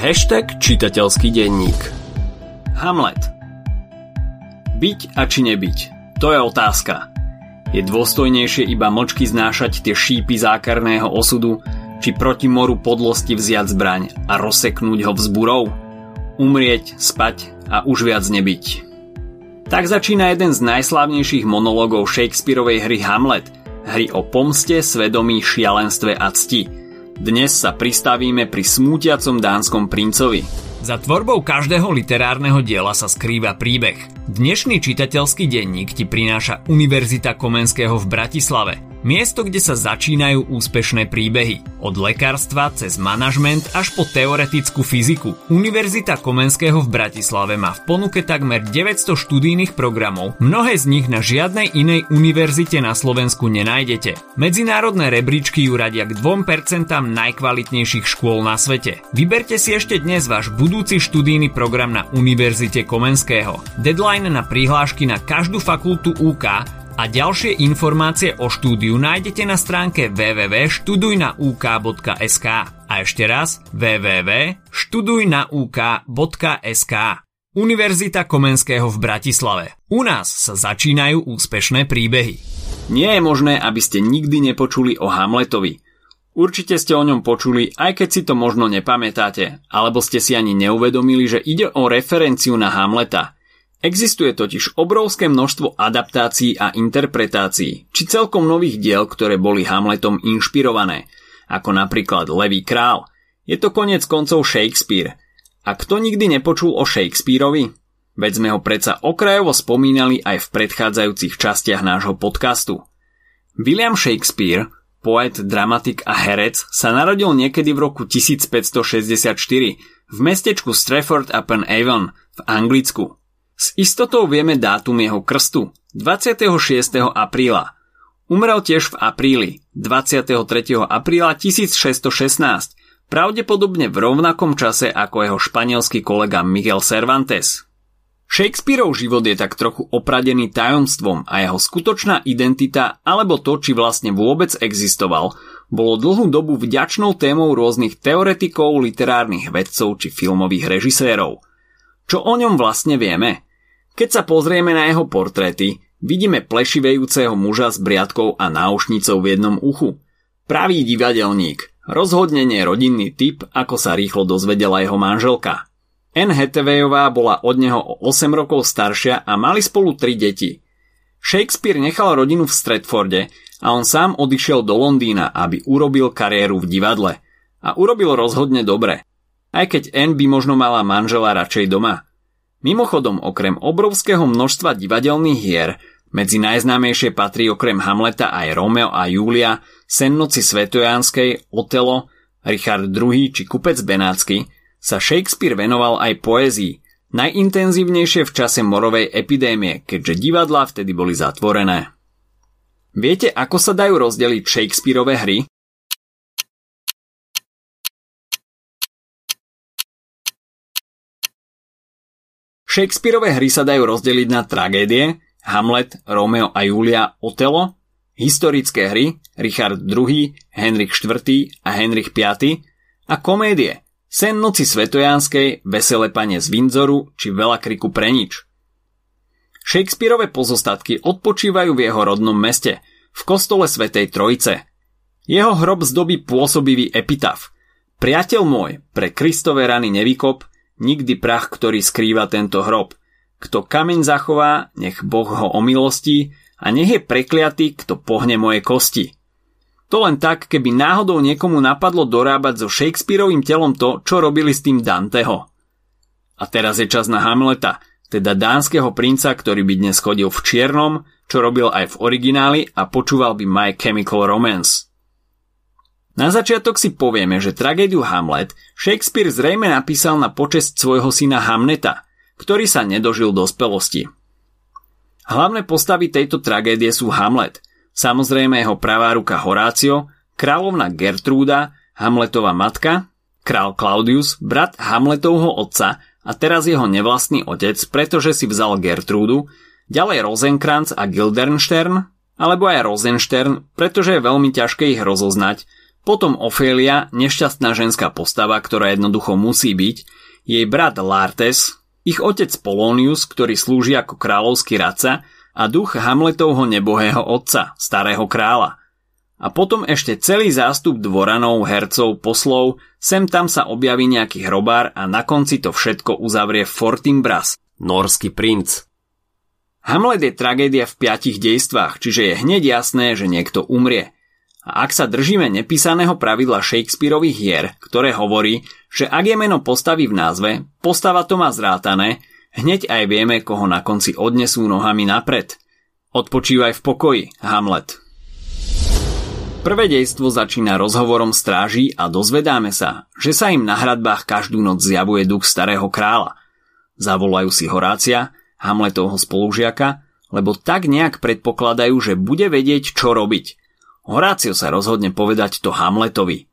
Hashtag čitateľský denník Hamlet Byť a či nebyť? To je otázka. Je dôstojnejšie iba mlčky znášať tie šípy zákerného osudu, či proti moru podlosti vziať zbraň a rozseknúť ho vzburou? Umrieť, spať a už viac nebyť. Tak začína jeden z najslávnejších monológov Shakespeareovej hry Hamlet, hry o pomste, svedomí, šialenstve a cti – dnes sa pristavíme pri smútiacom dánskom princovi. Za tvorbou každého literárneho diela sa skrýva príbeh. Dnešný čitateľský denník ti prináša Univerzita Komenského v Bratislave – Miesto, kde sa začínajú úspešné príbehy. Od lekárstva cez manažment až po teoretickú fyziku. Univerzita Komenského v Bratislave má v ponuke takmer 900 študijných programov, mnohé z nich na žiadnej inej univerzite na Slovensku nenájdete. Medzinárodné rebríčky ju radia k 2% najkvalitnejších škôl na svete. Vyberte si ešte dnes váš budúci študijný program na Univerzite Komenského. Deadline na prihlášky na každú fakultu UK a ďalšie informácie o štúdiu nájdete na stránke www.študujnauk.sk a ešte raz www.študujnauk.sk Univerzita Komenského v Bratislave. U nás sa začínajú úspešné príbehy. Nie je možné, aby ste nikdy nepočuli o Hamletovi. Určite ste o ňom počuli, aj keď si to možno nepamätáte, alebo ste si ani neuvedomili, že ide o referenciu na Hamleta – Existuje totiž obrovské množstvo adaptácií a interpretácií, či celkom nových diel, ktoré boli Hamletom inšpirované, ako napríklad Levý král. Je to konec koncov Shakespeare. A kto nikdy nepočul o Shakespeareovi? Veď sme ho predsa okrajovo spomínali aj v predchádzajúcich častiach nášho podcastu. William Shakespeare, poet, dramatik a herec, sa narodil niekedy v roku 1564 v mestečku Strafford upon Avon v Anglicku. S istotou vieme dátum jeho krstu 26. apríla. Umrel tiež v apríli 23. apríla 1616, pravdepodobne v rovnakom čase ako jeho španielský kolega Miguel Cervantes. Shakespeareov život je tak trochu opradený tajomstvom a jeho skutočná identita, alebo to, či vlastne vôbec existoval, bolo dlhú dobu vďačnou témou rôznych teoretikov, literárnych vedcov či filmových režisérov. Čo o ňom vlastne vieme? Keď sa pozrieme na jeho portréty, vidíme plešivejúceho muža s briadkou a náušnicou v jednom uchu. Pravý divadelník, rozhodne rodinný typ, ako sa rýchlo dozvedela jeho manželka. Anne Hathawayová bola od neho o 8 rokov staršia a mali spolu 3 deti. Shakespeare nechal rodinu v Stratforde a on sám odišiel do Londýna, aby urobil kariéru v divadle. A urobil rozhodne dobre. Aj keď Anne by možno mala manžela radšej doma – Mimochodom, okrem obrovského množstva divadelných hier, medzi najznámejšie patrí okrem Hamleta aj Romeo a Julia, Sennoci Svetojánskej, Otelo, Richard II či Kupec Benátsky, sa Shakespeare venoval aj poézii, najintenzívnejšie v čase morovej epidémie, keďže divadlá vtedy boli zatvorené. Viete, ako sa dajú rozdeliť Shakespeareove hry? Shakespeareove hry sa dajú rozdeliť na tragédie, Hamlet, Romeo a Julia, Otelo, historické hry, Richard II, Henrik IV a Henrik V a komédie, Sen noci svetojánskej, Veselé pane z Windzoru či Veľa kriku pre nič. Shakespeareove pozostatky odpočívajú v jeho rodnom meste, v kostole Svetej Trojice. Jeho hrob zdobí pôsobivý epitaf. Priateľ môj, pre Kristové rany nevykop, nikdy prach, ktorý skrýva tento hrob. Kto kameň zachová, nech Boh ho omilostí a nech je prekliatý, kto pohne moje kosti. To len tak, keby náhodou niekomu napadlo dorábať so Shakespeareovým telom to, čo robili s tým Danteho. A teraz je čas na Hamleta, teda dánskeho princa, ktorý by dnes chodil v čiernom, čo robil aj v origináli a počúval by My Chemical Romance. Na začiatok si povieme, že tragédiu Hamlet Shakespeare zrejme napísal na počesť svojho syna Hamneta, ktorý sa nedožil dospelosti. Hlavné postavy tejto tragédie sú Hamlet, samozrejme jeho pravá ruka Horácio, kráľovna Gertrúda, Hamletova matka, král Claudius, brat Hamletovho otca a teraz jeho nevlastný otec, pretože si vzal Gertrúdu, ďalej Rosenkranz a Gildernstern, alebo aj Rosenstern, pretože je veľmi ťažké ich rozoznať, Potom Ofélia, nešťastná ženská postava, ktorá jednoducho musí byť, jej brat Lartes, ich otec Polonius, ktorý slúži ako kráľovský radca a duch Hamletovho nebohého otca, starého kráľa. A potom ešte celý zástup dvoranov, hercov, poslov, sem tam sa objaví nejaký hrobár a na konci to všetko uzavrie Fortinbras, norský princ. Hamlet je tragédia v piatich dejstvách, čiže je hneď jasné, že niekto umrie. A ak sa držíme nepísaného pravidla Shakespeareových hier, ktoré hovorí, že ak je meno postavy v názve, postava to má zrátané, hneď aj vieme, koho na konci odnesú nohami napred. Odpočívaj v pokoji, Hamlet. Prvé dejstvo začína rozhovorom stráží a dozvedáme sa, že sa im na hradbách každú noc zjavuje duch starého kráľa. Zavolajú si Horácia, Hamletovho spolužiaka, lebo tak nejak predpokladajú, že bude vedieť, čo robiť. Horácio sa rozhodne povedať to Hamletovi.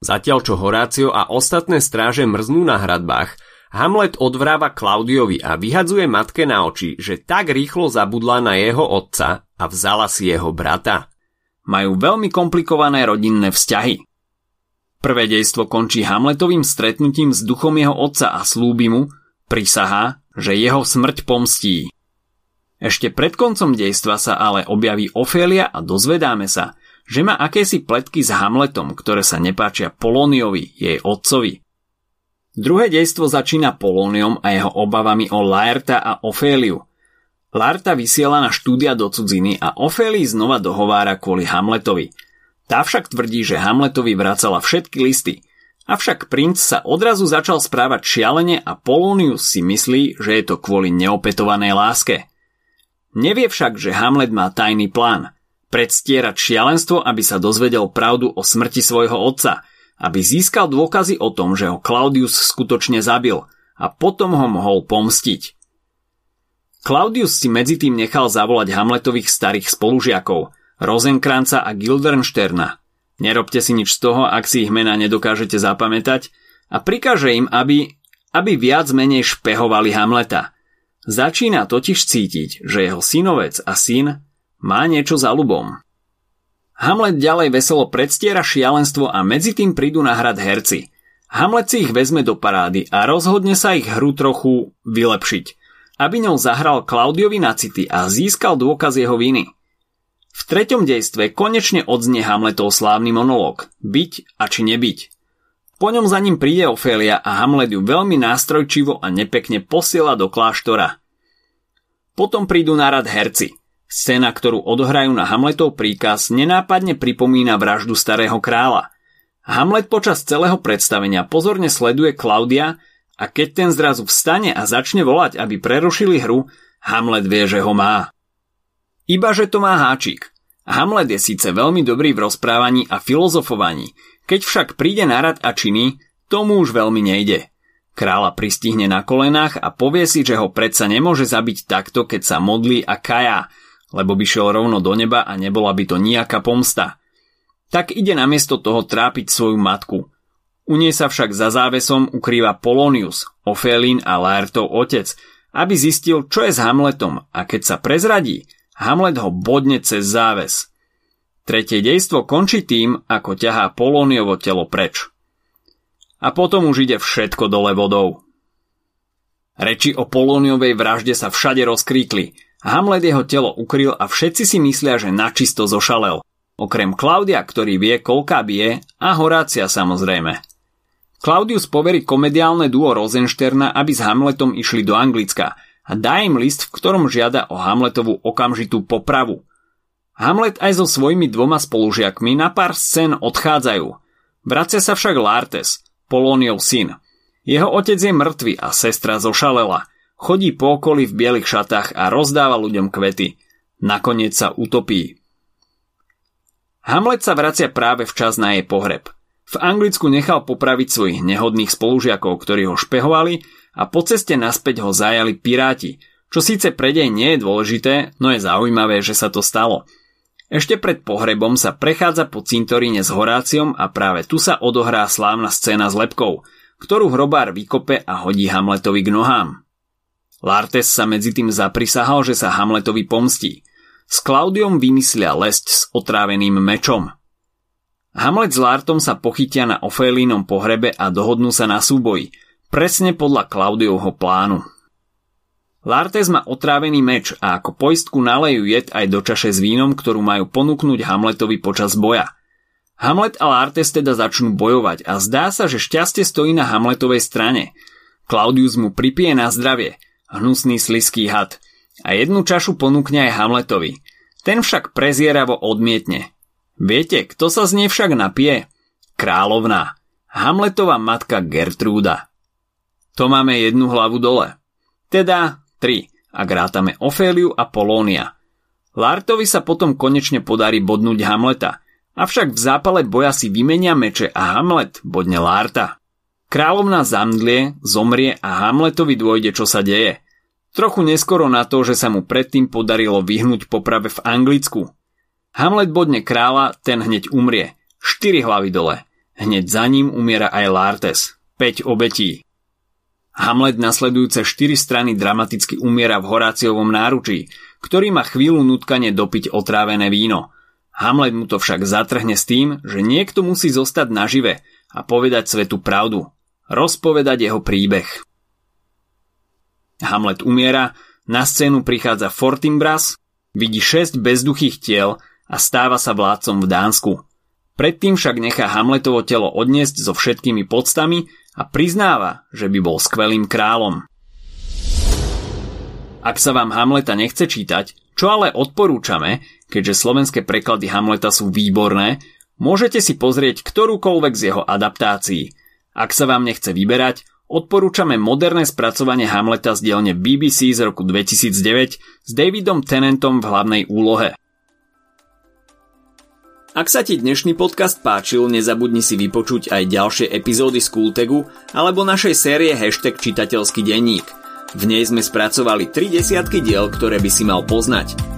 Zatiaľ čo Horácio a ostatné stráže mrznú na hradbách, Hamlet odvráva Klaudiovi a vyhadzuje matke na oči, že tak rýchlo zabudla na jeho otca a vzala si jeho brata majú veľmi komplikované rodinné vzťahy. Prvé dejstvo končí Hamletovým stretnutím s duchom jeho otca a slúbi mu, prisahá, že jeho smrť pomstí. Ešte pred koncom dejstva sa ale objaví Ofélia a dozvedáme sa, že má akési pletky s Hamletom, ktoré sa nepáčia Polóniovi, jej otcovi. Druhé dejstvo začína Polóniom a jeho obavami o Laerta a Oféliu, Larta vysiela na štúdia do cudziny a Ofélii znova dohovára kvôli Hamletovi. Tá však tvrdí, že Hamletovi vracala všetky listy. Avšak princ sa odrazu začal správať šialene a Polonius si myslí, že je to kvôli neopetovanej láske. Nevie však, že Hamlet má tajný plán. Predstierať šialenstvo, aby sa dozvedel pravdu o smrti svojho otca, aby získal dôkazy o tom, že ho Claudius skutočne zabil a potom ho mohol pomstiť. Claudius si medzi tým nechal zavolať Hamletových starých spolužiakov, Rosenkranca a Gildensterna. Nerobte si nič z toho, ak si ich mena nedokážete zapamätať a prikáže im, aby, aby viac menej špehovali Hamleta. Začína totiž cítiť, že jeho synovec a syn má niečo za ľubom. Hamlet ďalej veselo predstiera šialenstvo a medzi tým prídu na hrad herci. Hamlet si ich vezme do parády a rozhodne sa ich hru trochu vylepšiť – aby ňou zahral Klaudiovi na city a získal dôkaz jeho viny. V treťom dejstve konečne odznie Hamletov slávny monológ Byť a či nebyť. Po ňom za ním príde Ofélia a Hamlet ju veľmi nástrojčivo a nepekne posiela do kláštora. Potom prídu na rad herci. Scéna, ktorú odohrajú na Hamletov príkaz, nenápadne pripomína vraždu starého kráľa. Hamlet počas celého predstavenia pozorne sleduje Klaudia a keď ten zrazu vstane a začne volať, aby prerušili hru, Hamlet vie, že ho má. Iba, že to má háčik. Hamlet je síce veľmi dobrý v rozprávaní a filozofovaní, keď však príde na rad a činy, tomu už veľmi nejde. Kráľa pristihne na kolenách a povie si, že ho predsa nemôže zabiť takto, keď sa modlí a kaja, lebo by šiel rovno do neba a nebola by to nejaká pomsta. Tak ide namiesto toho trápiť svoju matku – u nej sa však za závesom ukrýva Polonius, Ofélin a Laertov otec, aby zistil, čo je s Hamletom a keď sa prezradí, Hamlet ho bodne cez záves. Tretie dejstvo končí tým, ako ťahá Polóniovo telo preč. A potom už ide všetko dole vodou. Reči o Polóniovej vražde sa všade rozkríkli. Hamlet jeho telo ukryl a všetci si myslia, že načisto zošalel. Okrem Klaudia, ktorý vie, koľká bije, a Horácia samozrejme. Claudius poverí komediálne duo Rosensterna, aby s Hamletom išli do Anglicka a dá im list, v ktorom žiada o Hamletovú okamžitú popravu. Hamlet aj so svojimi dvoma spolužiakmi na pár scén odchádzajú. Vracia sa však Lartes, Polóniov syn. Jeho otec je mŕtvy a sestra zošalela. Chodí po okolí v bielých šatách a rozdáva ľuďom kvety. Nakoniec sa utopí. Hamlet sa vracia práve včas na jej pohreb – v Anglicku nechal popraviť svojich nehodných spolužiakov, ktorí ho špehovali a po ceste naspäť ho zajali piráti, čo síce pre dej nie je dôležité, no je zaujímavé, že sa to stalo. Ešte pred pohrebom sa prechádza po cintoríne s Horáciom a práve tu sa odohrá slávna scéna s lepkou, ktorú hrobár vykope a hodí Hamletovi k nohám. Lartes sa medzi tým zaprisahal, že sa Hamletovi pomstí. S Klaudiom vymyslia lesť s otráveným mečom – Hamlet s Lartom sa pochytia na Ofélínom pohrebe a dohodnú sa na súboji, presne podľa Klaudiovho plánu. Lartes má otrávený meč a ako poistku nalejú jed aj do čaše s vínom, ktorú majú ponúknuť Hamletovi počas boja. Hamlet a Lartes teda začnú bojovať a zdá sa, že šťastie stojí na Hamletovej strane. Claudius mu pripije na zdravie, hnusný sliský had, a jednu čašu ponúkne aj Hamletovi. Ten však prezieravo odmietne. Viete, kto sa z nej však napije? Královná. Hamletová matka Gertrúda. To máme jednu hlavu dole. Teda 3, ak rátame Oféliu a Polónia. Lartovi sa potom konečne podarí bodnúť Hamleta, avšak v zápale boja si vymenia meče a Hamlet bodne Larta. Kráľovna zamdlie, zomrie a Hamletovi dôjde, čo sa deje. Trochu neskoro na to, že sa mu predtým podarilo vyhnúť poprave v Anglicku. Hamlet bodne kráľa, ten hneď umrie. 4 hlavy dole. Hneď za ním umiera aj Lartes. 5 obetí. Hamlet nasledujúce štyri strany dramaticky umiera v Horáciovom náručí, ktorý má chvíľu nutkane dopiť otrávené víno. Hamlet mu to však zatrhne s tým, že niekto musí zostať nažive a povedať svetu pravdu. Rozpovedať jeho príbeh. Hamlet umiera, na scénu prichádza Fortinbras, vidí šesť bezduchých tiel a stáva sa vládcom v Dánsku. Predtým však nechá Hamletovo telo odniesť so všetkými podstami a priznáva, že by bol skvelým kráľom. Ak sa vám Hamleta nechce čítať, čo ale odporúčame, keďže slovenské preklady Hamleta sú výborné, môžete si pozrieť ktorúkoľvek z jeho adaptácií. Ak sa vám nechce vyberať, odporúčame moderné spracovanie Hamleta z dielne BBC z roku 2009 s Davidom Tennantom v hlavnej úlohe. Ak sa ti dnešný podcast páčil, nezabudni si vypočuť aj ďalšie epizódy z Kultegu alebo našej série hashtag čitateľský denník. V nej sme spracovali 3 desiatky diel, ktoré by si mal poznať.